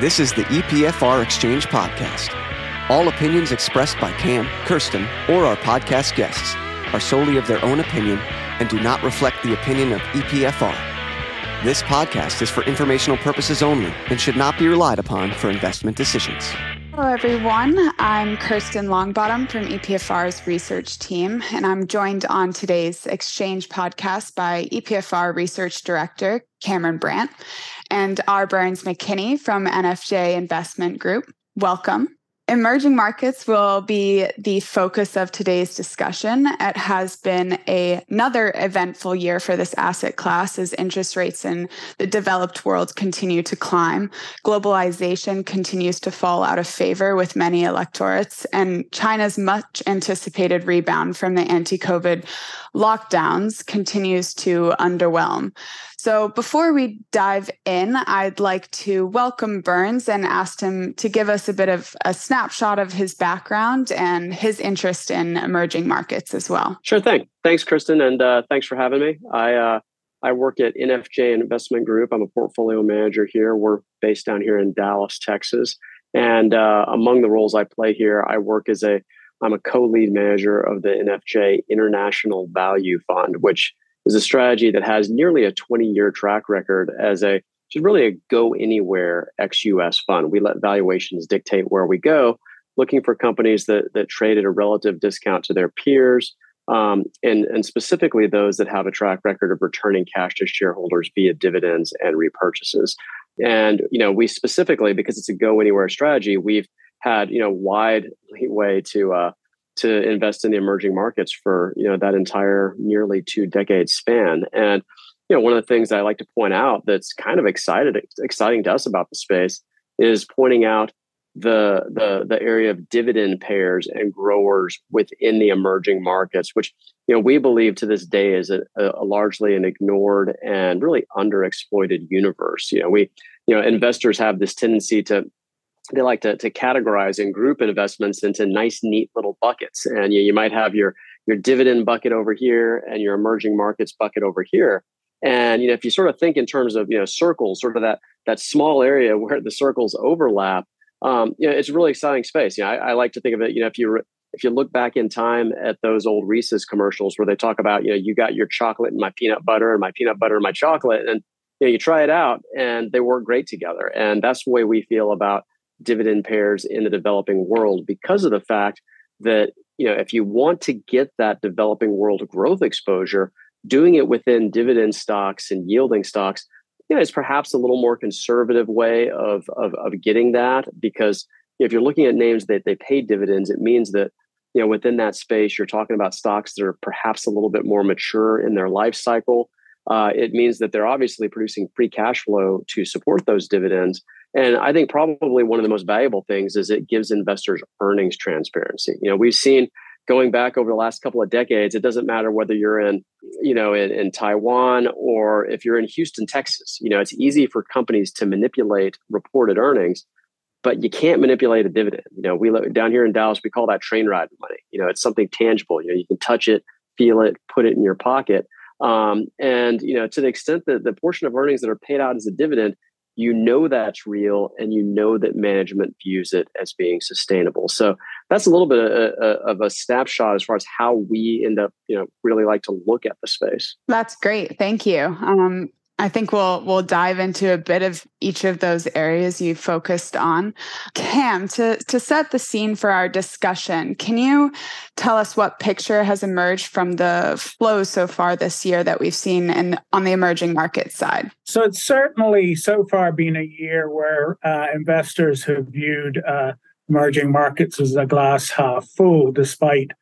This is the EPFR Exchange Podcast. All opinions expressed by Cam, Kirsten, or our podcast guests are solely of their own opinion and do not reflect the opinion of EPFR. This podcast is for informational purposes only and should not be relied upon for investment decisions. Hello, everyone. I'm Kirsten Longbottom from EPFR's research team, and I'm joined on today's Exchange podcast by EPFR Research Director Cameron Brandt and R. Burns McKinney from NFJ Investment Group. Welcome. Emerging markets will be the focus of today's discussion. It has been a, another eventful year for this asset class as interest rates in the developed world continue to climb. Globalization continues to fall out of favor with many electorates, and China's much anticipated rebound from the anti COVID lockdowns continues to underwhelm. So before we dive in, I'd like to welcome Burns and ask him to give us a bit of a snapshot of his background and his interest in emerging markets as well. Sure thing. Thanks, Kristen, and uh, thanks for having me. I uh, I work at NFJ Investment Group. I'm a portfolio manager here. We're based down here in Dallas, Texas, and uh, among the roles I play here, I work as a I'm a co-lead manager of the NFJ International Value Fund, which is a strategy that has nearly a 20 year track record as a just really a go anywhere ex US fund. We let valuations dictate where we go, looking for companies that that trade at a relative discount to their peers, um, and and specifically those that have a track record of returning cash to shareholders via dividends and repurchases. And you know, we specifically because it's a go anywhere strategy, we've had you know wide leeway to uh, to invest in the emerging markets for you know that entire nearly two decade span. And you know one of the things i like to point out that's kind of excited exciting to us about the space is pointing out the the the area of dividend payers and growers within the emerging markets which you know we believe to this day is a, a largely an ignored and really underexploited universe. You know we you know investors have this tendency to they like to, to categorize and group investments into nice, neat little buckets. And you, you might have your your dividend bucket over here and your emerging markets bucket over here. And you know, if you sort of think in terms of you know circles, sort of that that small area where the circles overlap, um, you know, it's a really exciting space. You know, I, I like to think of it. You know, if you re- if you look back in time at those old Reese's commercials where they talk about, you know, you got your chocolate and my peanut butter and my peanut butter and my chocolate, and you know, you try it out and they work great together. And that's the way we feel about dividend payers in the developing world because of the fact that you know if you want to get that developing world growth exposure doing it within dividend stocks and yielding stocks you know is perhaps a little more conservative way of of, of getting that because if you're looking at names that they pay dividends it means that you know within that space you're talking about stocks that are perhaps a little bit more mature in their life cycle. Uh, it means that they're obviously producing free cash flow to support those dividends and I think probably one of the most valuable things is it gives investors earnings transparency. You know, we've seen going back over the last couple of decades, it doesn't matter whether you're in, you know, in, in Taiwan or if you're in Houston, Texas. You know, it's easy for companies to manipulate reported earnings, but you can't manipulate a dividend. You know, we down here in Dallas, we call that train ride money. You know, it's something tangible. You know, you can touch it, feel it, put it in your pocket. Um, and you know, to the extent that the portion of earnings that are paid out as a dividend you know that's real and you know that management views it as being sustainable. So that's a little bit of a, snapshot as far as how we end up you know really like to look at the space. That's great. Thank you. Um, I think we'll we'll dive into a bit of each of those areas you focused on. Cam, to to set the scene for our discussion, can you tell us what picture has emerged from the flows so far this year that we've seen in on the emerging market side? So it's certainly so far been a year where uh, investors have viewed uh, emerging markets as a glass half full, despite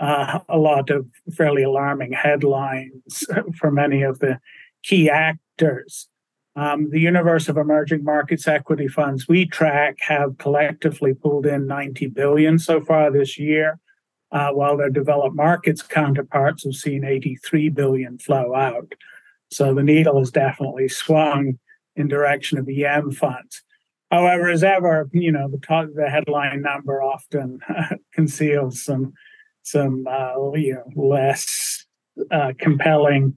uh, a lot of fairly alarming headlines for many of the key actors. Um, the universe of emerging markets equity funds we track have collectively pulled in 90 billion so far this year, uh, while their developed markets counterparts have seen 83 billion flow out. So the needle has definitely swung in direction of EM funds. However, as ever, you know the, the headline number often conceals some some uh, you know, less uh, compelling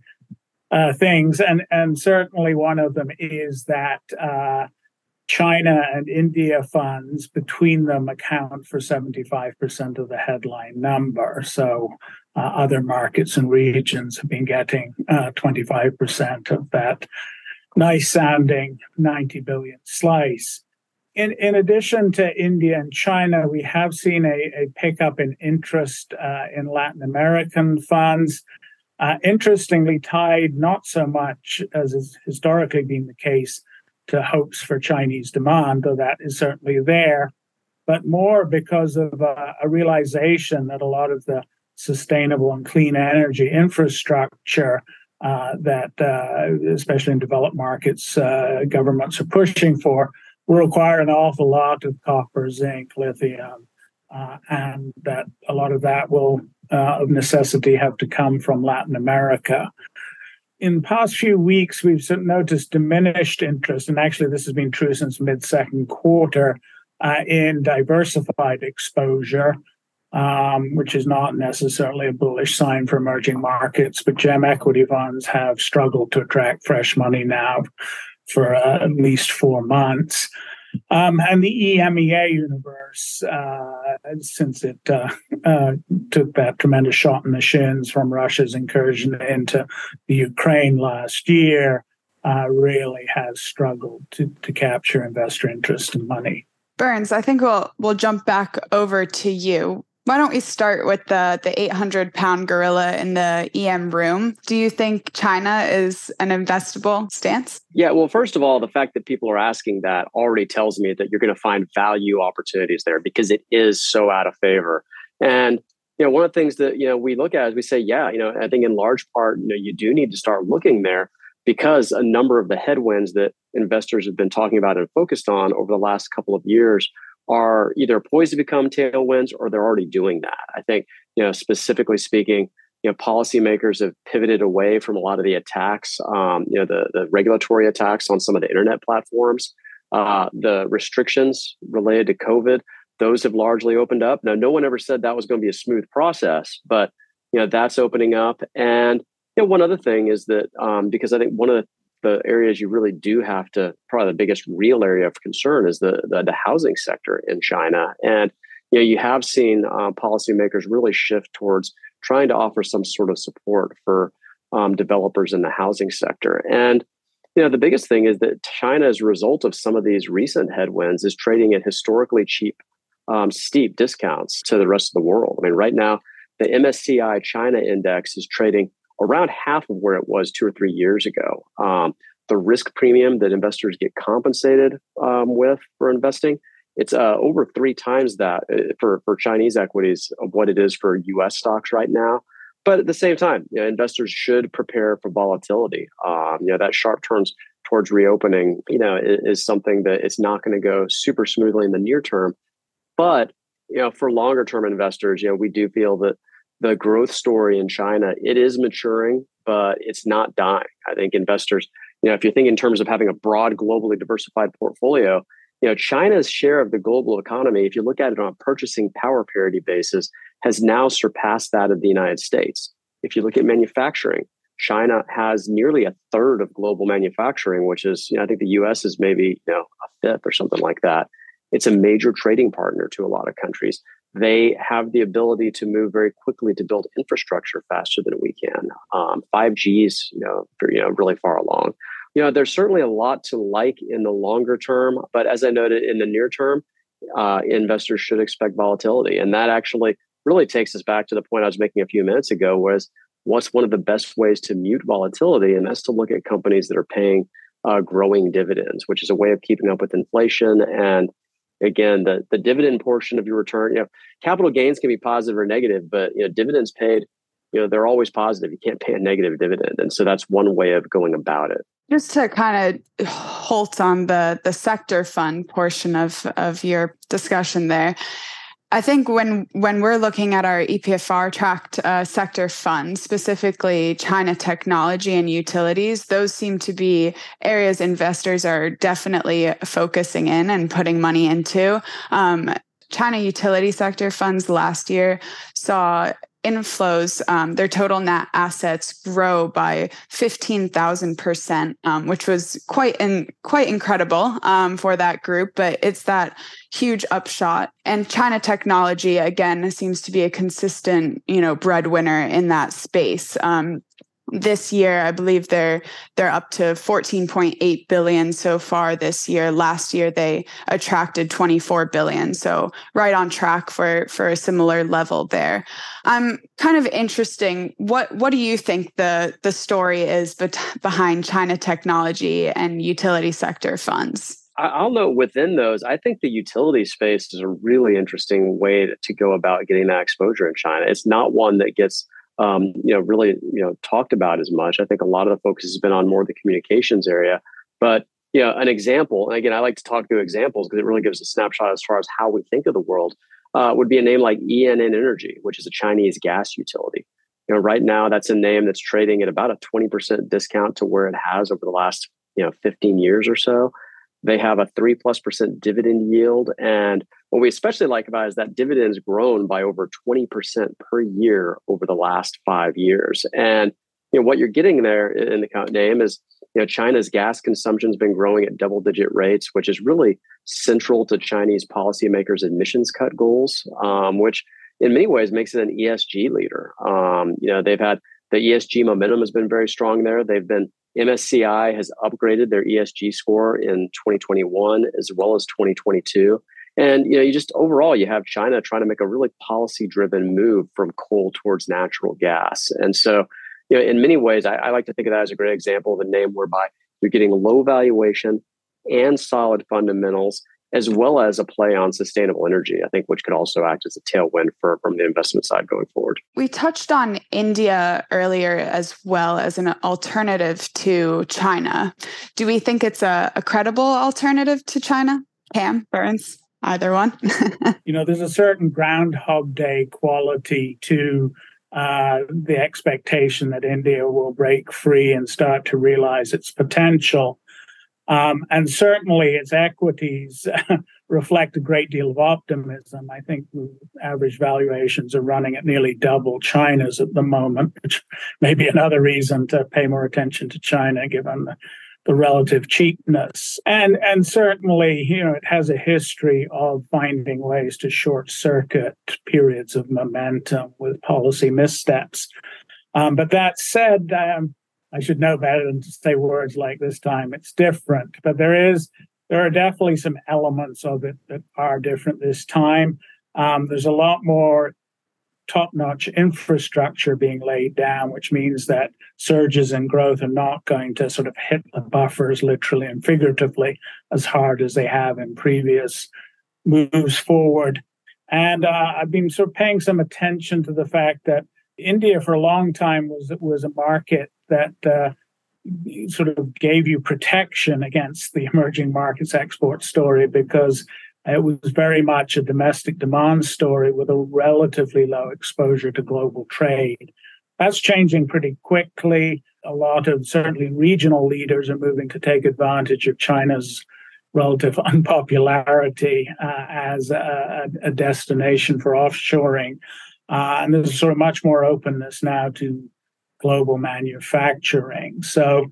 uh, things, and and certainly one of them is that uh, China and India funds between them account for 75% of the headline number. So uh, other markets and regions have been getting uh, 25% of that nice sounding 90 billion slice. In, in addition to India and China, we have seen a, a pickup in interest uh, in Latin American funds. Uh, interestingly, tied not so much as has historically been the case to hopes for Chinese demand, though that is certainly there, but more because of uh, a realization that a lot of the sustainable and clean energy infrastructure uh, that, uh, especially in developed markets, uh, governments are pushing for, will require an awful lot of copper, zinc, lithium, uh, and that a lot of that will, uh, of necessity, have to come from Latin America in past few weeks, we've noticed diminished interest, and actually this has been true since mid second quarter, uh, in diversified exposure, um, which is not necessarily a bullish sign for emerging markets. But GEM equity funds have struggled to attract fresh money now for uh, at least four months. Um, and the EMEA universe, uh, since it uh, uh, took that tremendous shot in the shins from Russia's incursion into the Ukraine last year, uh, really has struggled to, to capture investor interest and money. Burns, I think we'll we'll jump back over to you. Why don't we start with the the 800 pound gorilla in the EM room? Do you think China is an investable stance? Yeah, well, first of all, the fact that people are asking that already tells me that you're going to find value opportunities there because it is so out of favor. And you know, one of the things that you know we look at is we say, yeah, you know, I think in large part, you know, you do need to start looking there because a number of the headwinds that investors have been talking about and focused on over the last couple of years are either poised to become tailwinds or they're already doing that. I think, you know, specifically speaking, you know, policymakers have pivoted away from a lot of the attacks, um, you know, the, the regulatory attacks on some of the internet platforms, uh, the restrictions related to COVID. Those have largely opened up. Now, no one ever said that was going to be a smooth process, but you know that's opening up. And you know, one other thing is that um, because I think one of the the areas you really do have to probably the biggest real area of concern is the the, the housing sector in China, and you know you have seen uh, policymakers really shift towards trying to offer some sort of support for um, developers in the housing sector, and you know the biggest thing is that China, as a result of some of these recent headwinds, is trading at historically cheap, um, steep discounts to the rest of the world. I mean, right now the MSCI China index is trading around half of where it was two or three years ago. Um, the risk premium that investors get compensated um, with for investing, it's uh, over three times that uh, for, for Chinese equities of what it is for US stocks right now. But at the same time, you know, investors should prepare for volatility. Um, you know, that sharp turns towards reopening, you know, is, is something that it's not going to go super smoothly in the near term. But, you know, for longer term investors, you know, we do feel that the growth story in China, it is maturing, but it's not dying. I think investors, you know, if you think in terms of having a broad, globally diversified portfolio, you know, China's share of the global economy, if you look at it on a purchasing power parity basis, has now surpassed that of the United States. If you look at manufacturing, China has nearly a third of global manufacturing, which is, you know, I think the US is maybe, you know, a fifth or something like that. It's a major trading partner to a lot of countries they have the ability to move very quickly to build infrastructure faster than we can. Um, 5G's, you know, for, you know, really far along. You know, there's certainly a lot to like in the longer term, but as I noted, in the near term, uh, investors should expect volatility, and that actually really takes us back to the point I was making a few minutes ago. Was what's one of the best ways to mute volatility, and that's to look at companies that are paying uh, growing dividends, which is a way of keeping up with inflation and again the the dividend portion of your return you know capital gains can be positive or negative but you know dividends paid you know they're always positive. You can't pay a negative dividend. And so that's one way of going about it. Just to kind of halt on the the sector fund portion of of your discussion there I think when when we're looking at our EPFR tracked uh, sector funds, specifically China technology and utilities, those seem to be areas investors are definitely focusing in and putting money into. Um, China utility sector funds last year saw inflows, um, their total net assets grow by 15,000%, um, which was quite in, quite incredible um, for that group. But it's that huge upshot. And China technology, again, seems to be a consistent, you know, breadwinner in that space. Um, this year i believe they're they're up to 14.8 billion so far this year. Last year they attracted 24 billion. So right on track for for a similar level there. I'm kind of interesting what what do you think the the story is behind china technology and utility sector funds? I'll note within those, I think the utility space is a really interesting way to go about getting that exposure in China. It's not one that gets um, you know, really, you know, talked about as much. I think a lot of the focus has been on more the communications area. But you know, an example, and again, I like to talk through examples because it really gives a snapshot as far as how we think of the world. Uh, would be a name like ENN Energy, which is a Chinese gas utility. You know, right now that's a name that's trading at about a 20% discount to where it has over the last, you know, 15 years or so. They have a three plus percent dividend yield. And what we especially like about it is that dividends grown by over 20% per year over the last five years. And you know what you're getting there in the name is you know China's gas consumption has been growing at double digit rates, which is really central to Chinese policymakers' emissions cut goals, um, which in many ways makes it an ESG leader. Um, you know they've had the ESG momentum has been very strong there. They've been MSCI has upgraded their ESG score in 2021 as well as 2022. And you know, you just overall you have China trying to make a really policy-driven move from coal towards natural gas. And so, you know, in many ways, I, I like to think of that as a great example of a name whereby you're getting low valuation and solid fundamentals as well as a play on sustainable energy, I think, which could also act as a tailwind for from the investment side going forward. We touched on India earlier as well as an alternative to China. Do we think it's a, a credible alternative to China? Cam Burns, either one. you know, there's a certain Groundhog Day quality to uh, the expectation that India will break free and start to realize its potential. Um, and certainly its equities reflect a great deal of optimism. I think average valuations are running at nearly double China's at the moment, which may be another reason to pay more attention to China given the, the relative cheapness. And and certainly, you know, it has a history of finding ways to short circuit periods of momentum with policy missteps. Um, but that said, um, I should know better than to say words like this time. It's different, but there is there are definitely some elements of it that are different this time. Um, there's a lot more top-notch infrastructure being laid down, which means that surges in growth are not going to sort of hit the buffers literally and figuratively as hard as they have in previous moves forward. And uh, I've been sort of paying some attention to the fact that India for a long time was was a market that uh, sort of gave you protection against the emerging markets export story because it was very much a domestic demand story with a relatively low exposure to global trade. That's changing pretty quickly. A lot of certainly regional leaders are moving to take advantage of China's relative unpopularity uh, as a, a, destination for offshoring. Uh, and there's sort of much more openness now to global manufacturing. So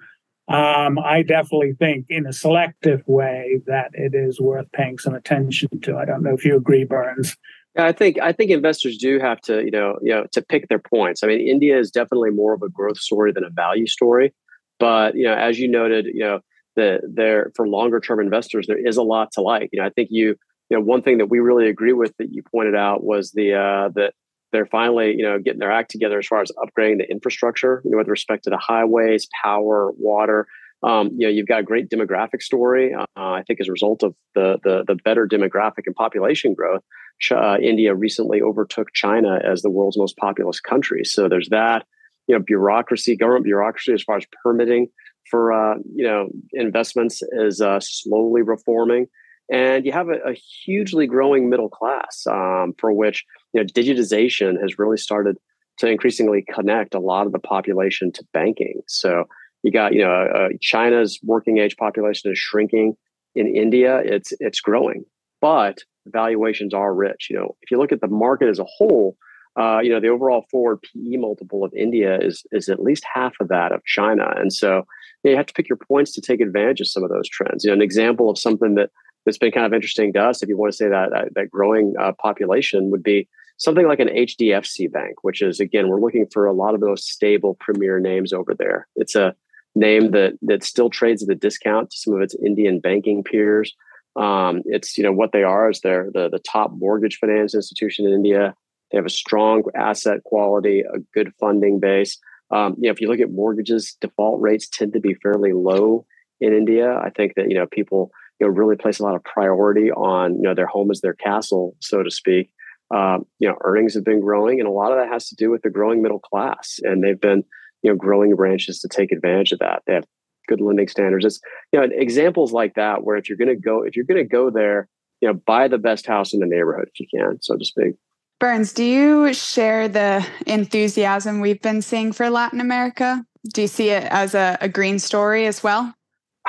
um, I definitely think, in a selective way, that it is worth paying some attention to. I don't know if you agree, Burns. Yeah, I think I think investors do have to, you know, you know, to pick their points. I mean, India is definitely more of a growth story than a value story, but you know, as you noted, you know, the there for longer term investors, there is a lot to like. You know, I think you, you know, one thing that we really agree with that you pointed out was the uh, the they're finally, you know, getting their act together as far as upgrading the infrastructure, you know, with respect to the highways, power, water. Um, you know, you've got a great demographic story. Uh, I think as a result of the, the, the better demographic and population growth, uh, India recently overtook China as the world's most populous country. So there's that. You know, bureaucracy, government bureaucracy, as far as permitting for uh, you know investments is uh, slowly reforming and you have a, a hugely growing middle class um, for which you know digitization has really started to increasingly connect a lot of the population to banking. So you got you know uh, china's working age population is shrinking. In india it's it's growing but valuations are rich. You know if you look at the market as a whole uh, you know, the overall forward PE multiple of India is is at least half of that of China, and so you, know, you have to pick your points to take advantage of some of those trends. You know, an example of something that that's been kind of interesting to us, if you want to say that that, that growing uh, population would be something like an HDFC Bank, which is again we're looking for a lot of those stable premier names over there. It's a name that that still trades at a discount to some of its Indian banking peers. Um, it's you know what they are is they're the the top mortgage finance institution in India. They have a strong asset quality, a good funding base. Um, you know, if you look at mortgages, default rates tend to be fairly low in India. I think that you know people you know really place a lot of priority on you know their home as their castle, so to speak. Um, you know, earnings have been growing, and a lot of that has to do with the growing middle class, and they've been you know growing branches to take advantage of that. They have good lending standards. It's you know examples like that where if you're going to go if you're going to go there, you know, buy the best house in the neighborhood if you can, so to speak. Burns, do you share the enthusiasm we've been seeing for Latin America? Do you see it as a, a green story as well?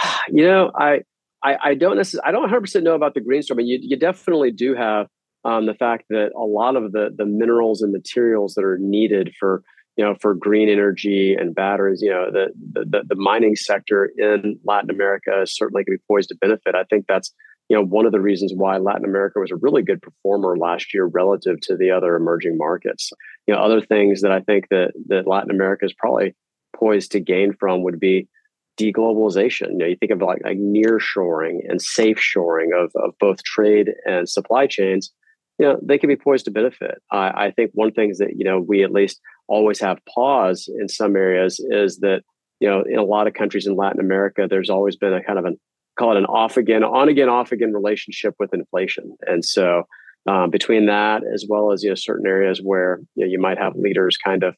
You know, I I, I don't necessarily I don't 100 percent know about the green story, but you, you definitely do have um, the fact that a lot of the the minerals and materials that are needed for you know for green energy and batteries you know the the, the mining sector in latin america is certainly going to be poised to benefit. I think that's you know one of the reasons why latin america was a really good performer last year relative to the other emerging markets. You know other things that i think that that latin america is probably poised to gain from would be deglobalization you know you think of like, like near shoring and safe shoring of, of both trade and supply chains you know they can be poised to benefit. I, I think one thing is that you know we at least always have pause in some areas is that you know in a lot of countries in Latin America there's always been a kind of an call it an off again on again off again relationship with inflation, and so um, between that as well as you know certain areas where you, know, you might have leaders kind of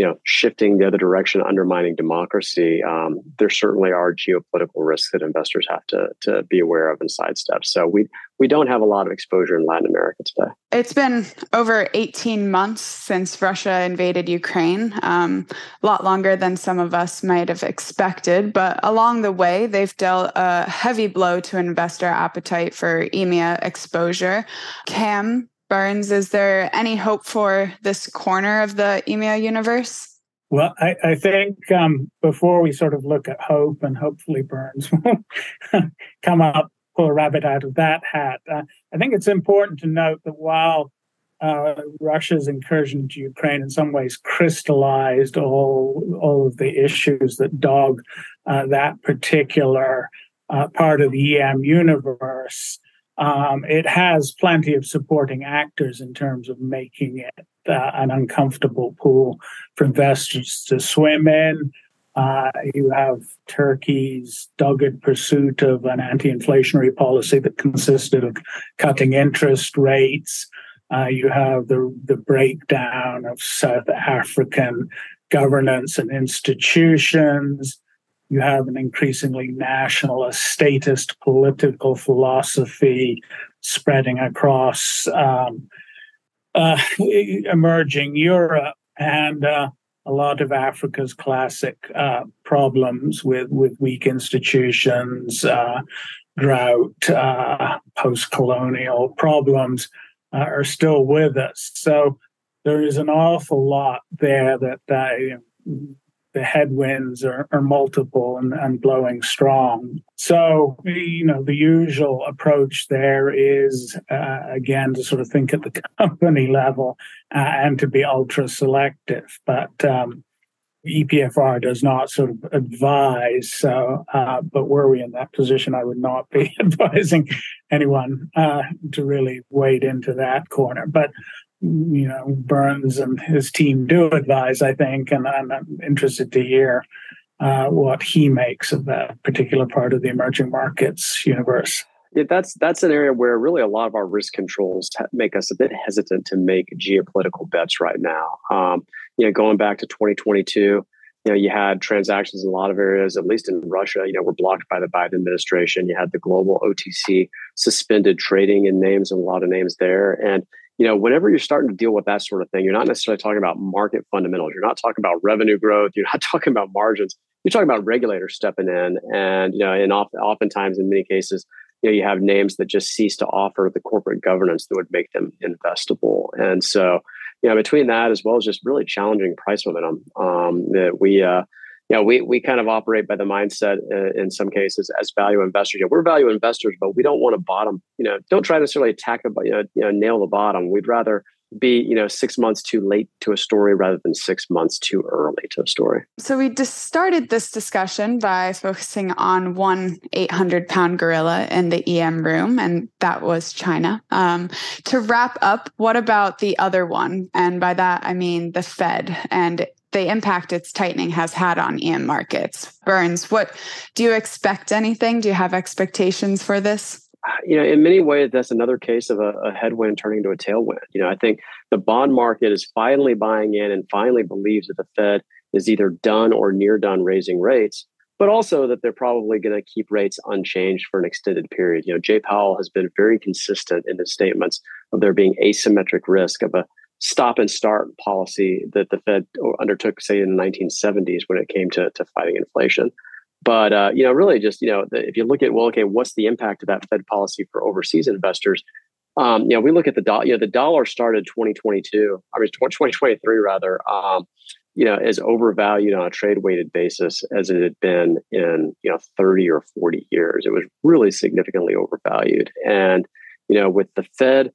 you know, shifting the other direction, undermining democracy, um, there certainly are geopolitical risks that investors have to to be aware of and sidestep. So we we don't have a lot of exposure in Latin America today. It's been over 18 months since Russia invaded Ukraine, um, a lot longer than some of us might have expected. But along the way, they've dealt a heavy blow to investor appetite for EMEA exposure. Cam, Burns, is there any hope for this corner of the EMEA universe? Well, I, I think um, before we sort of look at hope, and hopefully Burns will come up, pull a rabbit out of that hat, uh, I think it's important to note that while uh, Russia's incursion into Ukraine in some ways crystallized all all of the issues that dog uh, that particular uh, part of the EM universe. Um, it has plenty of supporting actors in terms of making it uh, an uncomfortable pool for investors to swim in. Uh, you have Turkey's dogged pursuit of an anti inflationary policy that consisted of cutting interest rates. Uh, you have the, the breakdown of South African governance and institutions you have an increasingly nationalist, statist political philosophy spreading across um, uh, emerging Europe and uh, a lot of Africa's classic uh, problems with, with weak institutions, uh, drought, uh, post colonial problems uh, are still with us. So there is an awful lot there that the headwinds are, are multiple and, and, blowing strong. So, you know, the usual approach there is, uh, again, to sort of think at the company level uh, and to be ultra selective. But um, EPFR does not sort of advise. So, uh, but were we in that position, I would not be advising anyone uh, to really wade into that corner. But you know Burns and his team do advise, I think, and I'm, interested to hear uh, what he makes of that particular part of the emerging markets universe. Yeah, that's that's an area where really a lot of our risk controls make us a bit hesitant to make geopolitical bets right now. Um, you know, going back to 2022, you know, you had transactions in a lot of areas, at least in Russia, you know, were blocked by the Biden administration. You had the global OTC suspended trading in names and a lot of names there. And you know, whenever you're starting to deal with that sort of thing, you're not necessarily talking about market fundamentals. You're not talking about revenue growth. You're not talking about margins. You're talking about regulators stepping in, and you know, and oftentimes in many cases, you know, you have names that just cease to offer the corporate governance that would make them investable. And so, you know, between that as well as just really challenging price momentum, um, that we, uh, you know, we we kind of operate by the mindset uh, in some cases as value investors. You know, we're value investors, but we don't want to bottom. You know, don't try to necessarily attack the you know, you know nail the bottom. We'd rather be you know six months too late to a story rather than six months too early to a story so we just started this discussion by focusing on one 800 pound gorilla in the em room and that was china um, to wrap up what about the other one and by that i mean the fed and the impact its tightening has had on EM markets. Burns, what do you expect anything? Do you have expectations for this? You know, in many ways, that's another case of a, a headwind turning to a tailwind. You know, I think the bond market is finally buying in and finally believes that the Fed is either done or near done raising rates, but also that they're probably going to keep rates unchanged for an extended period. You know, Jay Powell has been very consistent in his statements of there being asymmetric risk of a stop and start policy that the Fed undertook, say, in the 1970s when it came to, to fighting inflation. But uh, you know, really, just you know, if you look at well, okay, what's the impact of that Fed policy for overseas investors? Um, you know, we look at the dollar. You know, the dollar started 2022. I mean, 2023 rather. Um, you know, as overvalued on a trade weighted basis as it had been in you know 30 or 40 years. It was really significantly overvalued, and you know, with the Fed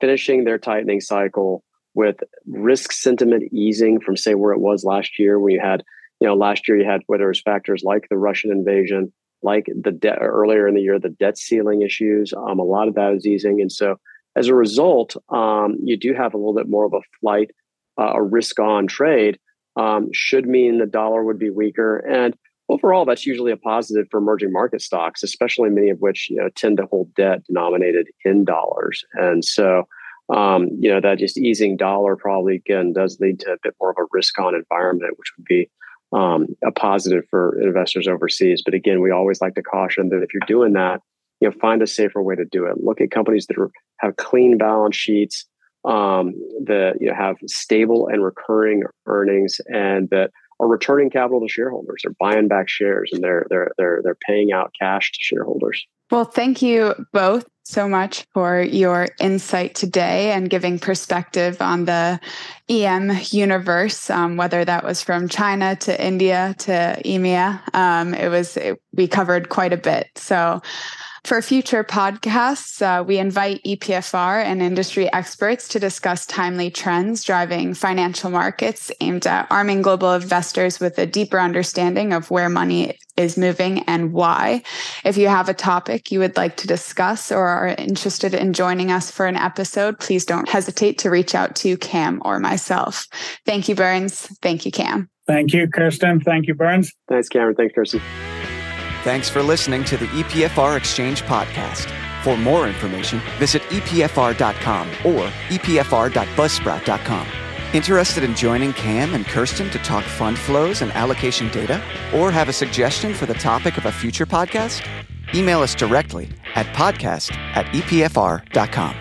finishing their tightening cycle with risk sentiment easing from say where it was last year when you had you know last year you had whether it was factors like the russian invasion like the debt earlier in the year the debt ceiling issues um, a lot of that is easing. And so as a result um, you do have a little bit more of a flight uh, a risk on trade um, should mean the dollar would be weaker. And overall that's usually a positive for emerging market stocks especially many of which you know tend to hold debt denominated in dollars. And so um, you know that just easing dollar probably again does lead to a bit more of a risk on environment which would be um, a positive for investors overseas. But again we always like to caution that if you're doing that you know find a safer way to do it. Look at companies that are, have clean balance sheets um, that you know have stable and recurring earnings and that are returning capital to shareholders. They're buying back shares and they're they're they're they're paying out cash to shareholders. Well, thank you both so much for your insight today and giving perspective on the EM universe, um, whether that was from China to India to EMEA. Um, it was it, we covered quite a bit. So for future podcasts, uh, we invite EPFR and industry experts to discuss timely trends driving financial markets aimed at arming global investors with a deeper understanding of where money is moving and why. If you have a topic you would like to discuss or are interested in joining us for an episode, please don't hesitate to reach out to Cam or myself. Thank you, Burns. Thank you, Cam. Thank you, Kirsten. Thank you, Burns. Thanks, Cameron. Thanks, Kirsten. Thanks for listening to the EPFR Exchange podcast. For more information, visit epfr.com or epfr.buzzsprout.com. Interested in joining Cam and Kirsten to talk fund flows and allocation data? Or have a suggestion for the topic of a future podcast? Email us directly at podcast at epfr.com.